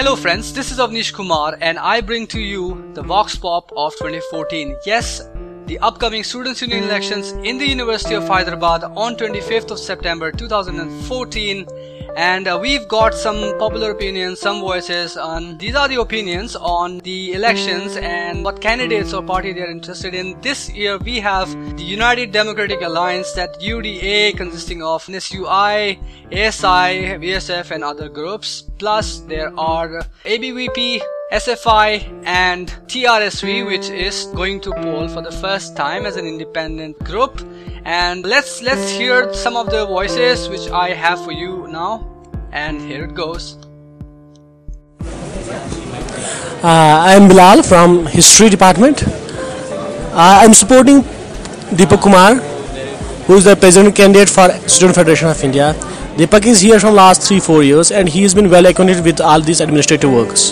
Hello friends, this is Avnish Kumar and I bring to you the Vox Pop of 2014. Yes, the upcoming Students' Union elections in the University of Hyderabad on 25th of September 2014 and uh, we've got some popular opinions, some voices on these are the opinions on the elections and what candidates or party they're interested in. This year we have the United Democratic Alliance that UDA consisting of NSUI, ASA, VSF and other groups. Plus there are ABVP, SFI and TRSV which is going to poll for the first time as an independent group and let's let's hear some of the voices which I have for you now and here it goes Uh, I am Bilal from History Department. Uh, I am supporting Deepak Kumar, who is the president candidate for Student Federation of India. Deepak is here from last three four years, and he has been well acquainted with all these administrative works.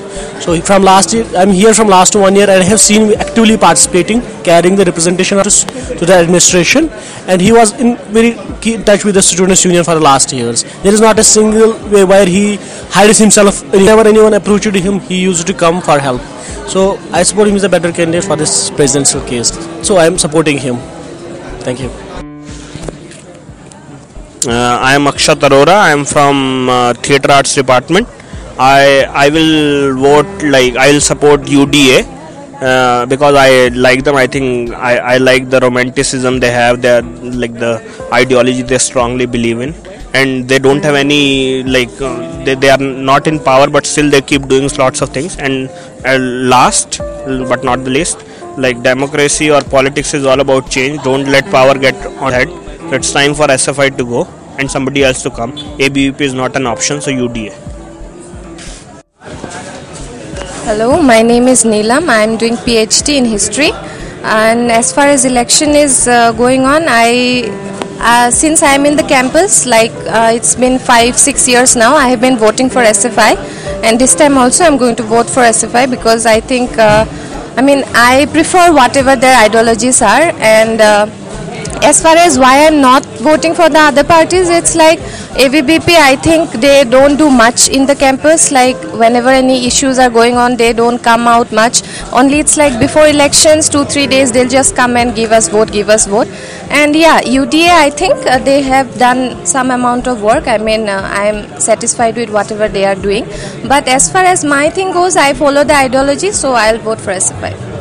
So from last year, I am here from last one year, and I have seen actively participating, carrying the representation to the administration, and he was in very key touch with the students' union for the last years. There is not a single way where he hides himself. Whenever anyone approached him, he used to come for help. So I support him as a better candidate for this presidential case. So I am supporting him. Thank you. Uh, I am Akshat Arora. I am from uh, Theatre Arts Department. I I will vote like I will support UDA uh, because I like them. I think I, I like the romanticism they have. They like the ideology they strongly believe in, and they don't have any like uh, they they are not in power, but still they keep doing lots of things. And uh, last but not the least, like democracy or politics is all about change. Don't let power get on head. It's time for SFI to go and somebody else to come. ABVP is not an option, so UDA. Hello, my name is Neelam. I am doing PhD in history, and as far as election is uh, going on, I uh, since I am in the campus, like uh, it's been five six years now, I have been voting for SFI, and this time also I'm going to vote for SFI because I think, uh, I mean, I prefer whatever their ideologies are, and uh, as far as why I'm not voting for the other parties, it's like AVBP. I think they don't do much in the campus. Like whenever any issues are going on, they don't come out much. Only it's like before elections, two three days they'll just come and give us vote, give us vote. And yeah, UDA. I think uh, they have done some amount of work. I mean, uh, I'm satisfied with whatever they are doing. But as far as my thing goes, I follow the ideology, so I'll vote for SFI.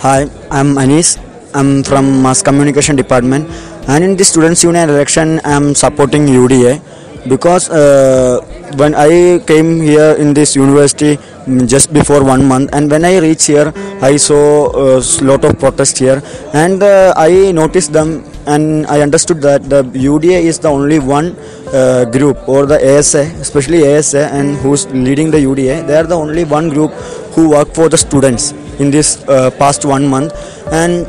Hi, I'm Anis. I'm from Mass Communication Department, and in the Students' Union election, I'm supporting UDA because uh, when I came here in this university mm, just before one month, and when I reached here, I saw a lot of protest here, and uh, I noticed them, and I understood that the UDA is the only one uh, group or the ASA, especially ASA, and who's leading the UDA. They are the only one group who work for the students in this uh, past one month and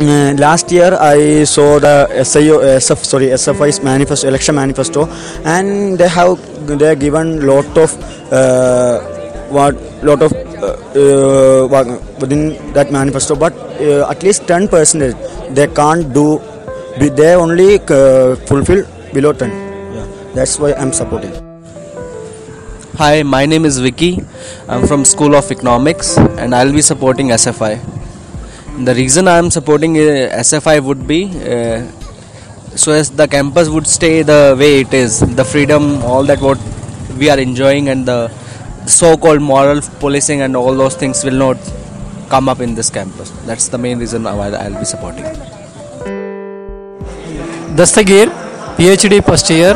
uh, last year I saw the SIO, SF, sorry SFI's manifesto, election manifesto, and they have they given lot of uh, what lot of uh, uh, within that manifesto, but uh, at least ten percent they can't do. They only fulfill below ten. Yeah, that's why I'm supporting. Hi, my name is Vicky. I'm from School of Economics and I'll be supporting SFI. The reason I'm supporting uh, SFI would be uh, so as the campus would stay the way it is, the freedom, all that what we are enjoying, and the so-called moral policing and all those things will not come up in this campus. That's the main reason why I'll be supporting. Dastagir, PhD first year.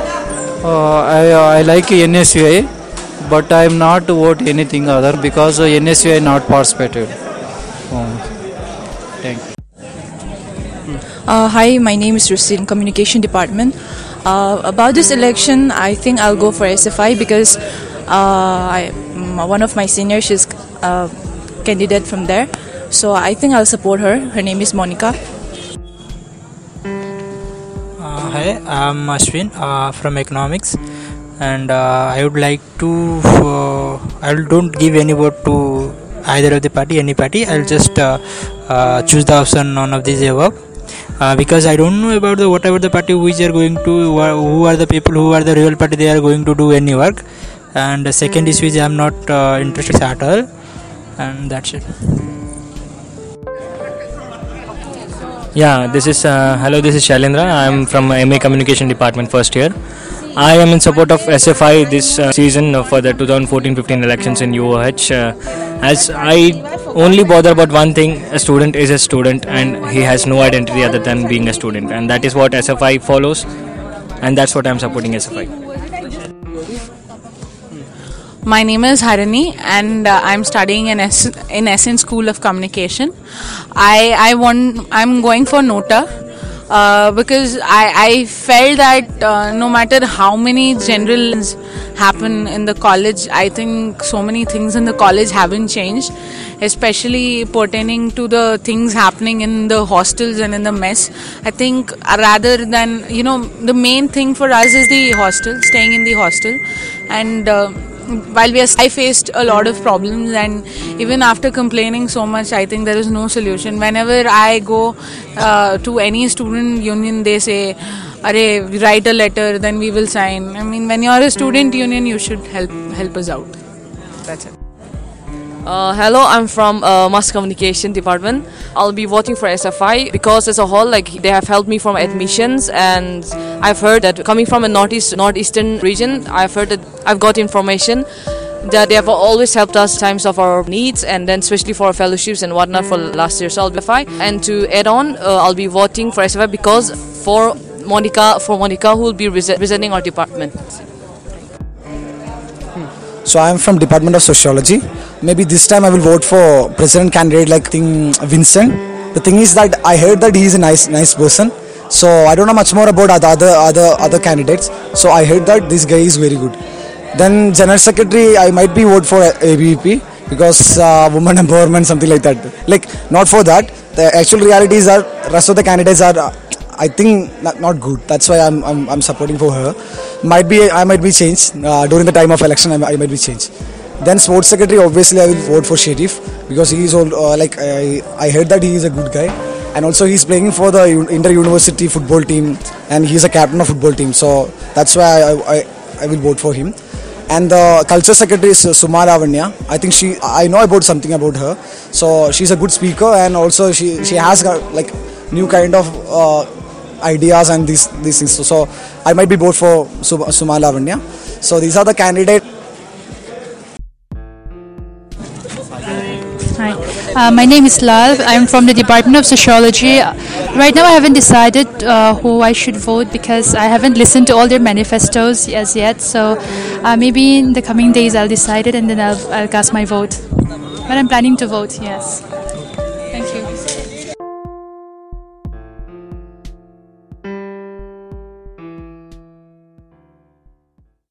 Uh, I, I like NSUI, but I am not to vote anything other because uh, NSUI not participated. Um, thank you. Uh, hi, my name is Rusi Communication Department. Uh, about this election, I think I'll go for SFI because uh, I, one of my seniors is a candidate from there. So I think I'll support her. Her name is Monica. Uh, hi, I'm Ashwin uh, from economics, and uh, I would like to. Uh, I don't give any vote to either of the party, any party. I'll just uh, uh, choose the option none of these above. uh, because I don't know about the whatever the party which are going to who are, the people who are the real party they are going to do any work and the second issue is I'm not interested at all and that's it Yeah, this is uh, hello. This is Shailendra. I am from MA Communication Department, first year. I am in support of SFI this uh, season for the 2014-15 elections in UOH. Uh, as I only bother about one thing: a student is a student, and he has no identity other than being a student, and that is what SFI follows, and that's what I am supporting SFI. My name is Harini, and uh, I'm studying in S- in SN School of Communication. I I want I'm going for Nota uh, because I I felt that uh, no matter how many generals happen in the college, I think so many things in the college haven't changed, especially pertaining to the things happening in the hostels and in the mess. I think uh, rather than you know the main thing for us is the hostel, staying in the hostel, and. Uh, while we are, I faced a lot of problems, and even after complaining so much, I think there is no solution. Whenever I go uh, to any student union, they say, "Arey, write a letter, then we will sign." I mean, when you are a student union, you should help help us out. That's it. Uh, hello, I'm from uh, Mass Communication Department. I'll be voting for SFI because as a whole, like they have helped me from admissions, and I've heard that coming from a northeast northeastern region, I've heard that I've got information that they have always helped us times of our needs, and then especially for fellowships and whatnot for last year. So I'll be SFI, and to add on, uh, I'll be voting for SFI because for Monica, for Monica who will be representing our department. So I am from Department of Sociology. Maybe this time I will vote for president candidate like thing Vincent. The thing is that I heard that he is a nice nice person. So I don't know much more about other other other, candidates. So I heard that this guy is very good. Then general secretary I might be vote for ABP because uh, empowerment something like that. Like not for that. The actual reality is that rest of the candidates are I think not, not good. That's why I'm, I'm, I'm supporting for her. Might be I might be changed uh, during the time of election. I, I, might be changed. Then sports secretary obviously I will vote for Sharif because he is all, uh, like I, I heard that he is a good guy and also he's playing for the inter university football team and he's a captain of football team. So that's why I, I, I will vote for him. And the culture secretary is Suma Lavanya. I think she I know about something about her. So she's a good speaker and also she she has like new kind of uh, ideas and these these things. So, so I might be vote for Suma Lavanya. So these are the candidates. Hi, uh, my name is Lal. I'm from the Department of Sociology. Right now, I haven't decided uh, who I should vote because I haven't listened to all their manifestos as yet. So uh, maybe in the coming days, I'll decide it and then I'll, I'll cast my vote. But I'm planning to vote, yes.